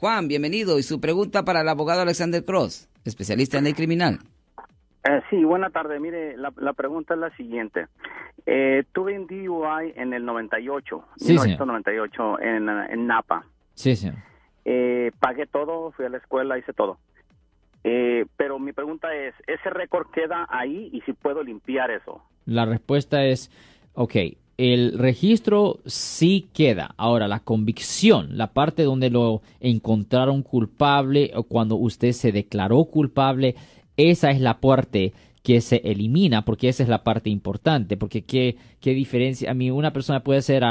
Juan, bienvenido. Y su pregunta para el abogado Alexander Cross, especialista en ley criminal. Eh, sí, buena tarde. Mire, la, pregunta es la siguiente. Eh, tuve un DUI en el 98, sí, 1998, en, en Napa. Sí, señor. Eh, pagué todo, fui a la escuela, hice todo. Eh, pero mi pregunta es, ¿ese récord queda ahí y si puedo limpiar eso? La respuesta es, ok, el registro sí queda. Ahora, la convicción, la parte donde lo encontraron culpable o cuando usted se declaró culpable, esa es la parte que se elimina, porque esa es la parte importante, porque qué, qué diferencia, a mí una persona puede ser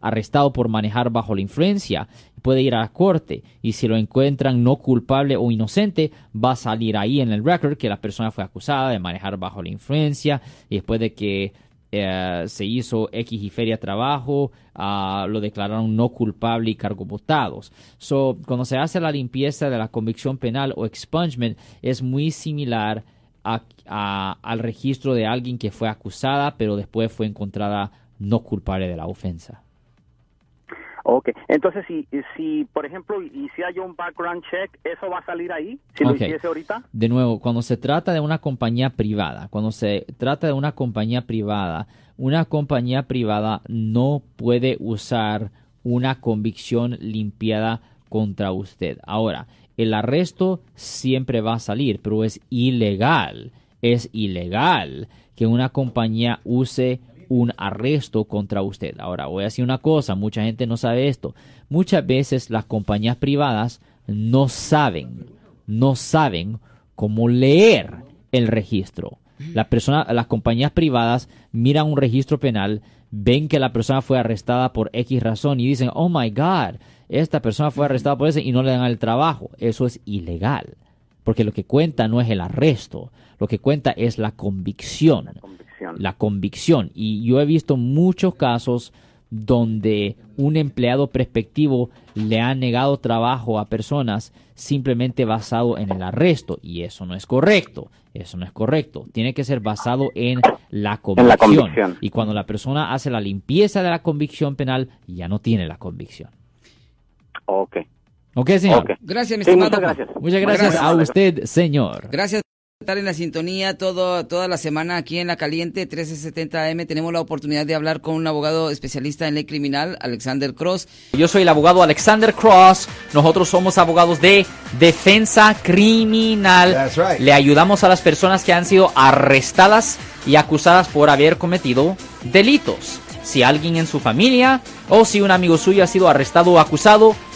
arrestado por manejar bajo la influencia, puede ir a la corte y si lo encuentran no culpable o inocente, va a salir ahí en el record que la persona fue acusada de manejar bajo la influencia y después de que eh, se hizo X y feria trabajo, uh, lo declararon no culpable y cargo votados. So, cuando se hace la limpieza de la convicción penal o expungement, es muy similar al registro de alguien que fue acusada, pero después fue encontrada no culpable de la ofensa. Ok, entonces si, si por ejemplo, y si hay un background check, ¿eso va a salir ahí? Si lo hiciese ahorita. De nuevo, cuando se trata de una compañía privada, cuando se trata de una compañía privada, una compañía privada no puede usar una convicción limpiada contra usted. Ahora, el arresto siempre va a salir, pero es ilegal. Es ilegal que una compañía use un arresto contra usted. Ahora, voy a decir una cosa, mucha gente no sabe esto. Muchas veces las compañías privadas no saben, no saben cómo leer el registro. Las compañías privadas miran un registro penal, ven que la persona fue arrestada por X razón y dicen, oh my God, esta persona fue arrestada por eso y no le dan el trabajo. Eso es ilegal. Porque lo que cuenta no es el arresto, lo que cuenta es. La convicción. Y yo he visto muchos casos donde un empleado perspectivo le ha negado trabajo a personas simplemente basado en el arresto y eso no es correcto, eso no es correcto, tiene que ser basado en la convicción, y cuando la persona hace la limpieza de la convicción penal ya no tiene la convicción. Ok. Ok, señor. Gracias, mi estimado. muchas gracias. Muchas gracias, a usted, señor. Gracias estar en la sintonía todo, toda la semana aquí en La Caliente 1370 AM. Tenemos la oportunidad de hablar con un abogado especialista en ley criminal, Alexander Cross. Yo soy el abogado Alexander Cross. Nosotros somos abogados de defensa criminal. Le ayudamos a las personas que han sido arrestadas y acusadas por haber cometido delitos. Si alguien en su familia o si un amigo suyo ha sido arrestado o acusado,